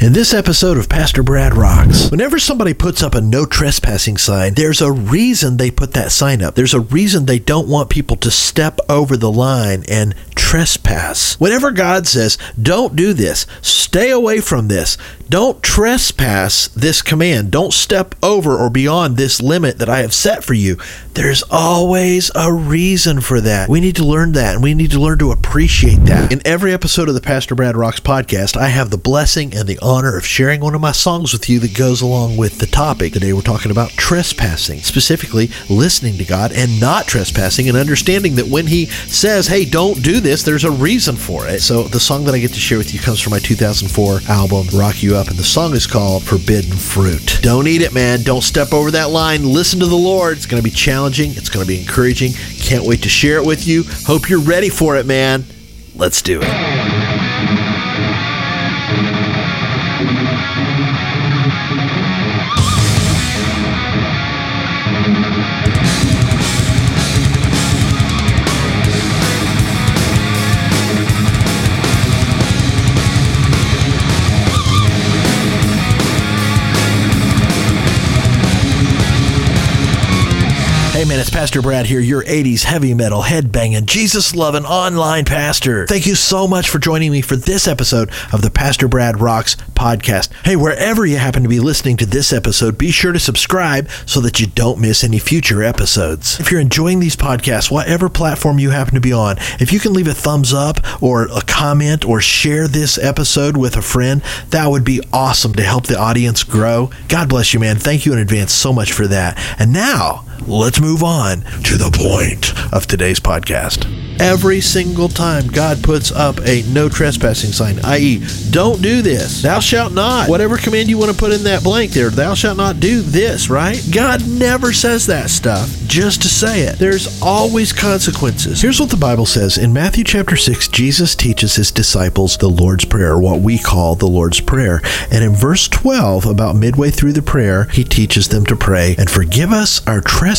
In this episode of Pastor Brad Rocks, whenever somebody puts up a no trespassing sign, there's a reason they put that sign up. There's a reason they don't want people to step over the line and trespass. Whenever God says, don't do this, stay away from this, don't trespass this command, don't step over or beyond this limit that I have set for you, there's always a reason for that. We need to learn that and we need to learn to appreciate that. In every episode of the Pastor Brad Rocks podcast, I have the blessing and the honor of sharing one of my songs with you that goes along with the topic. Today we're talking about trespassing, specifically listening to God and not trespassing and understanding that when He says, hey, don't do this, there's a reason for it. So the song that I get to share with you comes from my 2004 album, Rock You Up, and the song is called Forbidden Fruit. Don't eat it, man. Don't step over that line. Listen to the Lord. It's going to be challenging, it's going to be encouraging. Can't wait to share it with you. Hope you're ready for it, man. Let's do it. Man, it's Pastor Brad here, your 80s heavy metal, headbanging, Jesus loving online pastor. Thank you so much for joining me for this episode of the Pastor Brad Rocks podcast. Hey, wherever you happen to be listening to this episode, be sure to subscribe so that you don't miss any future episodes. If you're enjoying these podcasts, whatever platform you happen to be on, if you can leave a thumbs up or a comment or share this episode with a friend, that would be awesome to help the audience grow. God bless you, man. Thank you in advance so much for that. And now, let's move on to the point of today's podcast. Every single time God puts up a no trespassing sign, i.e., don't do this, thou shalt not, whatever command you want to put in that blank there, thou shalt not do this, right? God never says that stuff just to say it. There's always consequences. Here's what the Bible says in Matthew chapter 6, Jesus teaches his disciples the Lord's Prayer, what we call the Lord's Prayer. And in verse 12, about midway through the prayer, he teaches them to pray and forgive us our trespasses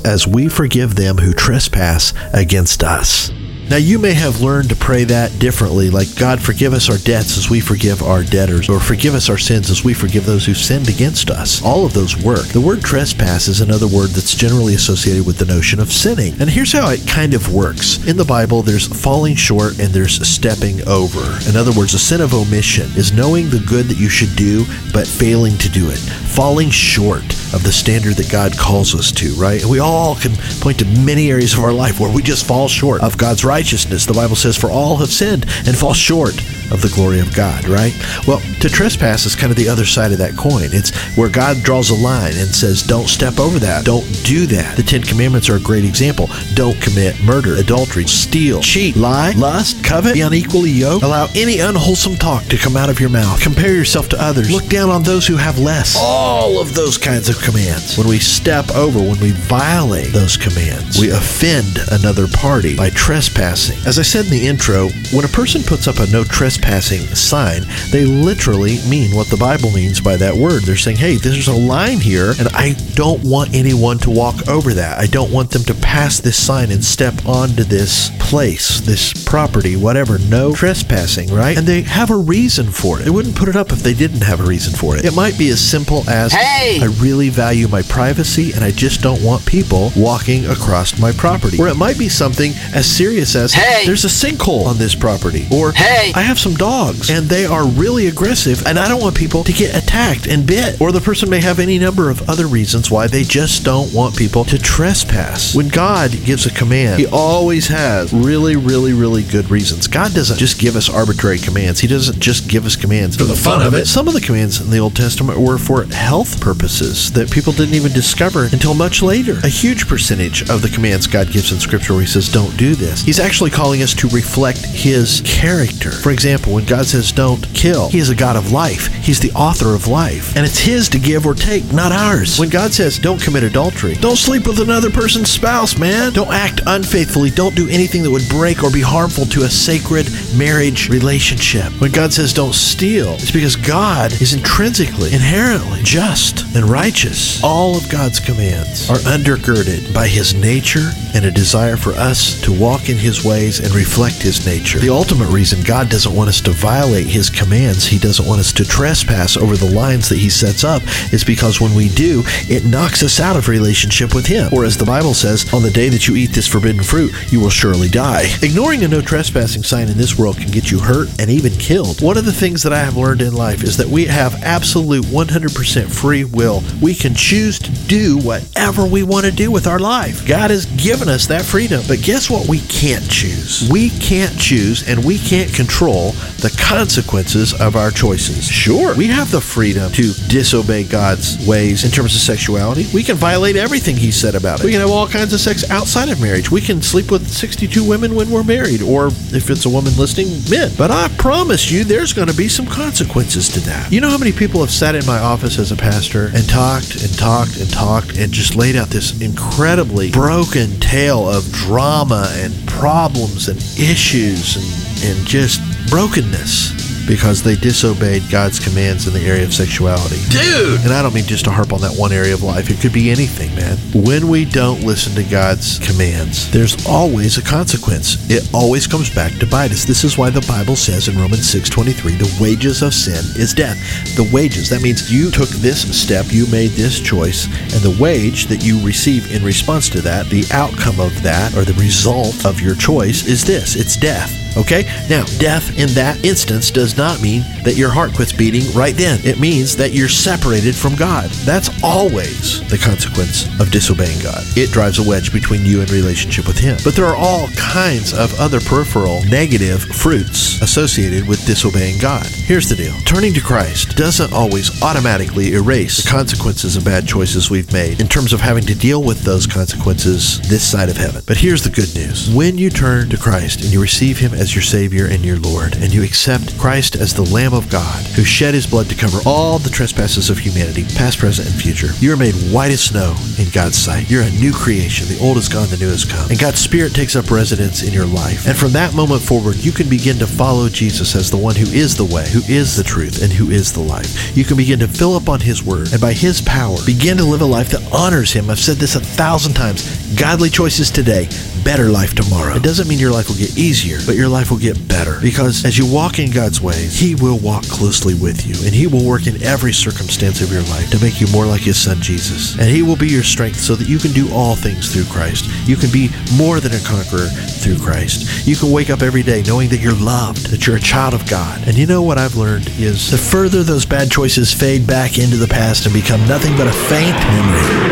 as we forgive them who trespass against us. Now, you may have learned to pray that differently, like, God, forgive us our debts as we forgive our debtors, or forgive us our sins as we forgive those who sinned against us. All of those work. The word trespass is another word that's generally associated with the notion of sinning. And here's how it kind of works in the Bible, there's falling short and there's stepping over. In other words, a sin of omission is knowing the good that you should do, but failing to do it, falling short of the standard that God calls us to, right? And we all can point to many areas of our life where we just fall short of God's righteousness. The Bible says, For all have sinned and fall short of the glory of God, right? Well, to trespass is kind of the other side of that coin. It's where God draws a line and says, Don't step over that. Don't do that. The Ten Commandments are a great example. Don't commit murder, adultery, steal, cheat, lie, lust, covet, be unequally yoked. Allow any unwholesome talk to come out of your mouth. Compare yourself to others. Look down on those who have less. All of those kinds of commands. When we step over, when we violate those commands, we offend another party by trespassing. As I said in the intro, when a person puts up a no trespassing sign, they literally mean what the Bible means by that word. They're saying, hey, there's a line here, and I don't want anyone to walk over that. I don't want them to pass this sign and step onto this place, this property, whatever. No trespassing, right? And they have a reason for it. They wouldn't put it up if they didn't have a reason for it. It might be as simple as, Hey! I really value my privacy and I just don't want people walking across my property. Or it might be something as serious as, Hey! there's a sinkhole on this property. Or, Hey! I have some dogs and they are really aggressive and I don't want people to get attacked and bit. Or the person may have any number of other reasons why they just don't want people to trespass. When God gives a command, He always has really, really, really good reasons. God doesn't just give us arbitrary commands. He doesn't just give us commands for the fun of it. Some of the commands in the Old Testament were for health purposes that people didn't even discover until much later. A huge percentage of the commands God gives in Scripture where He says, don't do this, He's actually calling us to reflect His character. For example, when God says, don't kill, He is a God of life. He's the author of life. And it's His to give or take, not ours. When God says, don't commit adultery, don't sleep with another person's spouse, man. Don't act unfaithfully. Don't do anything that would break or be harmful to a sacred marriage relationship. When God says, don't steal, it's because God is intrinsically, inherently just and righteous. All of God's commands are undergirded by His nature and a desire for us to walk in His ways and reflect His nature. The ultimate reason God doesn't want us to violate His commands, He doesn't want us to trespass over the lines that He sets up, is because when we do, it knocks us out of relationship with Him. Or as the Bible says, on the day that you eat this forbidden fruit, you will surely die. Ignoring a no trespassing sign in this world can get you hurt and even killed. One of the things that I have learned in life is that we have absolute 100% free will. We can choose to do whatever we want to do with our life. God has given us that freedom. But guess what? We can't choose. We can't choose and we can't control the consequences of our choices. Sure, we have the freedom to disobey God's ways in terms of sexuality. We can violate everything He said about it. We can have all kinds of sex outside of marriage. We can sleep with 62 women when we're married, or if it's a woman listening, men. But I promise you, there's going to be some consequences to that. You know how many people have sat in my office as a pastor and talked and talked and talked and just laid out this incredibly broken tale of drama and problems and issues and, and just brokenness because they disobeyed God's commands in the area of sexuality. Dude! And I don't mean just to harp on that one area of life. It could be anything, man. When we don't listen to God's commands, there's always a consequence. It always comes back to bite us. This is why the Bible says in Romans 6:23, the wages of sin is death. The wages, that means you took this step, you made this choice, and the wage that you receive in response to that, the outcome of that or the result of your choice is this. It's death. Okay? Now, death in that instance does not mean that your heart quits beating right then. It means that you're separated from God. That's always the consequence of disobeying God. It drives a wedge between you and relationship with Him. But there are all kinds of other peripheral negative fruits associated with disobeying God. Here's the deal turning to Christ doesn't always automatically erase the consequences of bad choices we've made in terms of having to deal with those consequences this side of heaven. But here's the good news when you turn to Christ and you receive Him as your Savior and your Lord, and you accept Christ as the Lamb of God who shed His blood to cover all the trespasses of humanity, past, present, and future, you are made white as snow in God's sight. You're a new creation. The old is gone, the new has come. And God's Spirit takes up residence in your life. And from that moment forward, you can begin to follow Jesus as the one who is the way, who is the truth, and who is the life. You can begin to fill up on His Word, and by His power, begin to live a life that honors Him. I've said this a thousand times. Godly choices today, better life tomorrow. It doesn't mean your life will get easier, but your life will get better. Because as you walk in God's ways, He will walk closely with you, and He will work in every circumstance of your life to make you more like His Son Jesus. And He will be your strength so that you can do all things through Christ. You can be more than a conqueror through Christ. You can wake up every day knowing that you're loved, that you're a child of God. And you know what I've learned is the further those bad choices fade back into the past and become nothing but a faint memory.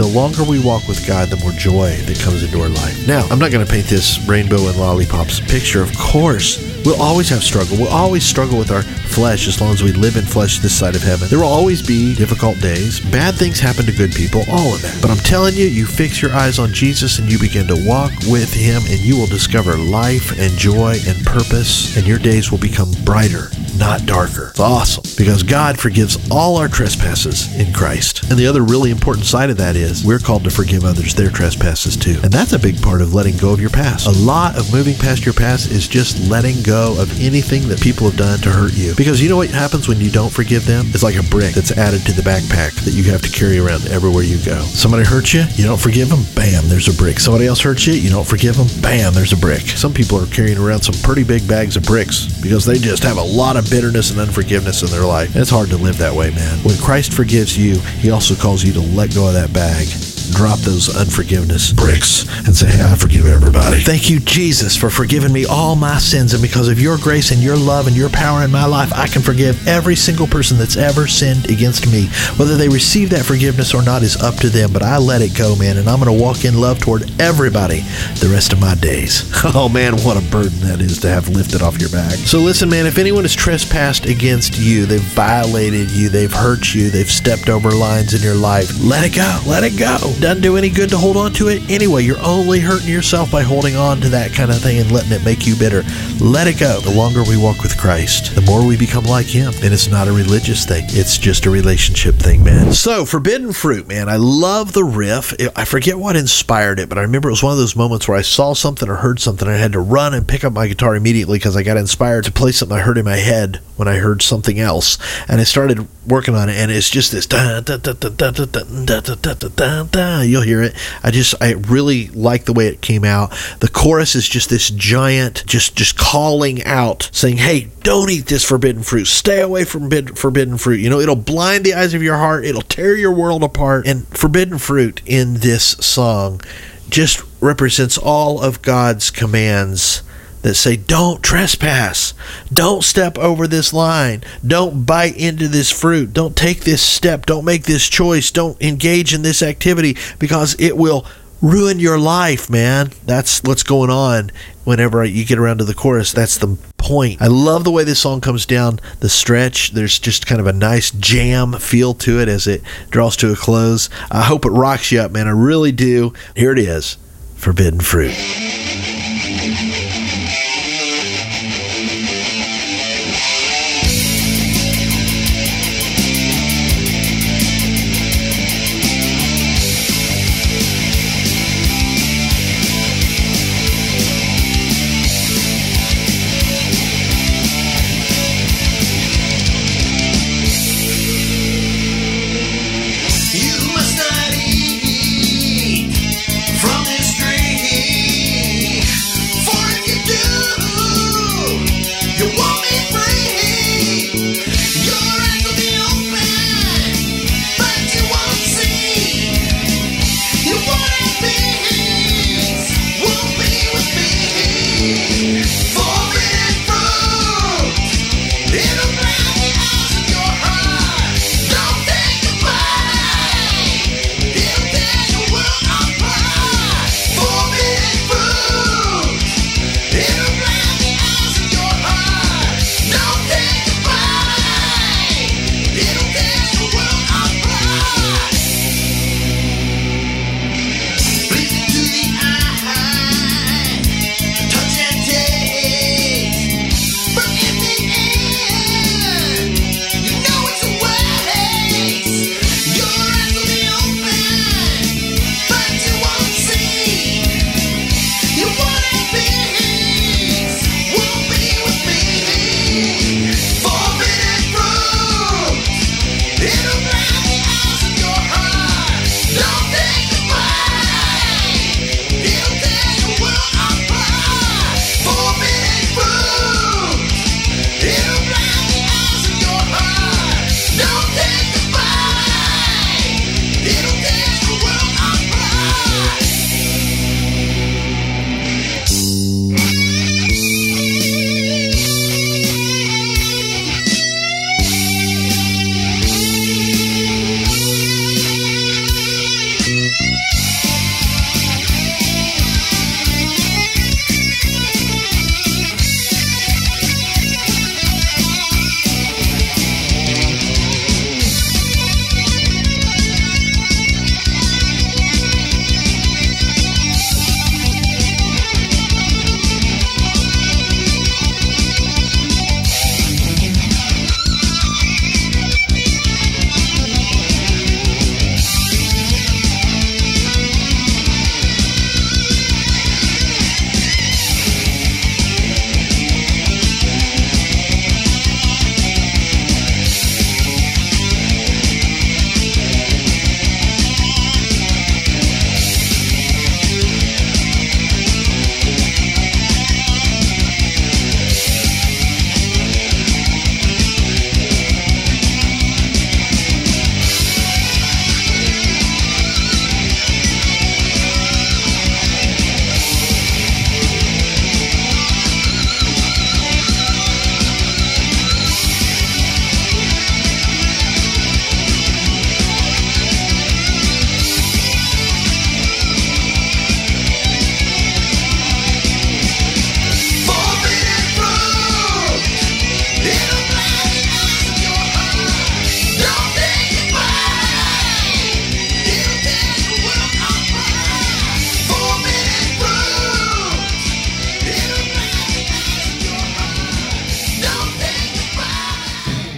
The longer we walk with God, the more joy that comes into our life. Now, I'm not going to paint this rainbow and lollipops picture. Of course, we'll always have struggle. We'll always struggle with our flesh as long as we live in flesh this side of heaven. There will always be difficult days. Bad things happen to good people, all of that. But I'm telling you, you fix your eyes on Jesus and you begin to walk with Him, and you will discover life and joy and purpose, and your days will become brighter, not darker. It's awesome because God forgives all our trespasses in Christ. And the other really important side of that is we're called to forgive others their trespasses too. And that's a big part of letting go of your past. A lot of moving past your past is just letting go of anything that people have done to hurt you. Because you know what happens when you don't forgive them? It's like a brick that's added to the backpack that you have to carry around everywhere you go. Somebody hurts you, you don't forgive them, bam, there's a brick. Somebody else hurts you, you don't forgive them, bam, there's a brick. Some people are carrying around some pretty big bags of bricks because they just have a lot of bitterness and unforgiveness in their life. And it's hard to live that way, man. When Christ forgives you, he also calls you to let go of that bag drop those unforgiveness bricks and say, hey, I forgive everybody. Thank you, Jesus, for forgiving me all my sins. And because of your grace and your love and your power in my life, I can forgive every single person that's ever sinned against me. Whether they receive that forgiveness or not is up to them, but I let it go, man. And I'm going to walk in love toward everybody the rest of my days. Oh, man, what a burden that is to have lifted off your back. So listen, man, if anyone has trespassed against you, they've violated you, they've hurt you, they've stepped over lines in your life, let it go. Let it go. Doesn't do any good to hold on to it anyway. You're only hurting yourself by holding on to that kind of thing and letting it make you bitter. Let it go. The longer we walk with Christ, the more we become like Him. And it's not a religious thing, it's just a relationship thing, man. So, Forbidden Fruit, man, I love the riff. I forget what inspired it, but I remember it was one of those moments where I saw something or heard something. And I had to run and pick up my guitar immediately because I got inspired to play something I heard in my head when I heard something else. And I started working on it, and it's just this. You'll hear it. I just, I really like the way it came out. The chorus is just this giant, just, just calling out, saying, "Hey, don't eat this forbidden fruit. Stay away from forbidden fruit. You know, it'll blind the eyes of your heart. It'll tear your world apart." And forbidden fruit in this song just represents all of God's commands that say, don't trespass, don't step over this line, don't bite into this fruit, don't take this step, don't make this choice, don't engage in this activity because it will ruin your life, man. That's what's going on whenever you get around to the chorus. That's the point. I love the way this song comes down the stretch. There's just kind of a nice jam feel to it as it draws to a close. I hope it rocks you up, man. I really do. Here it is Forbidden Fruit.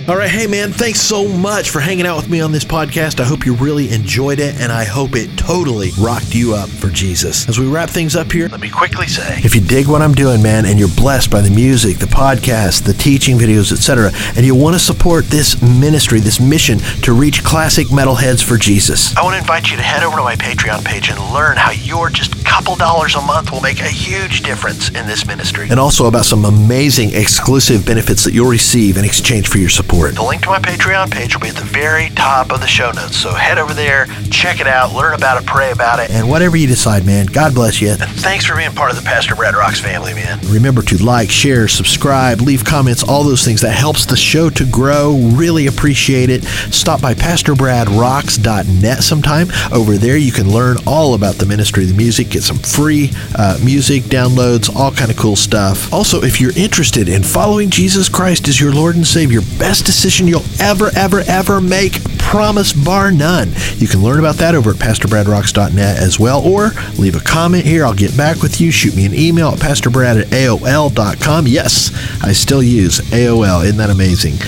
All right, hey man, thanks so much for hanging out with me on this podcast. I hope you really enjoyed it, and I hope it totally rocked you up for Jesus. As we wrap things up here, let me quickly say if you dig what I'm doing, man, and you're blessed by the music, the podcast, the teaching videos, etc., and you want to support this ministry, this mission to reach classic metalheads for Jesus, I want to invite you to head over to my Patreon page and learn how you're just couple dollars a month will make a huge difference in this ministry, and also about some amazing exclusive benefits that you'll receive in exchange for your support. The link to my Patreon page will be at the very top of the show notes. So head over there, check it out, learn about it, pray about it, and whatever you decide, man, God bless you. And thanks for being part of the Pastor Brad Rocks family, man. Remember to like, share, subscribe, leave comments, all those things. That helps the show to grow. Really appreciate it. Stop by PastorBradRocks.net sometime. Over there, you can learn all about the ministry of the music, get some free uh, music downloads, all kind of cool stuff. Also, if you're interested in following Jesus Christ as your Lord and Savior, best decision you'll ever, ever, ever make. Promise bar none. You can learn about that over at PastorBradRocks.net as well, or leave a comment here. I'll get back with you. Shoot me an email at PastorBrad at AOL.com. Yes, I still use AOL. Isn't that amazing?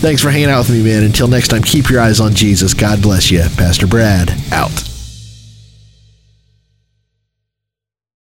Thanks for hanging out with me, man. Until next time, keep your eyes on Jesus. God bless you. Pastor Brad, out.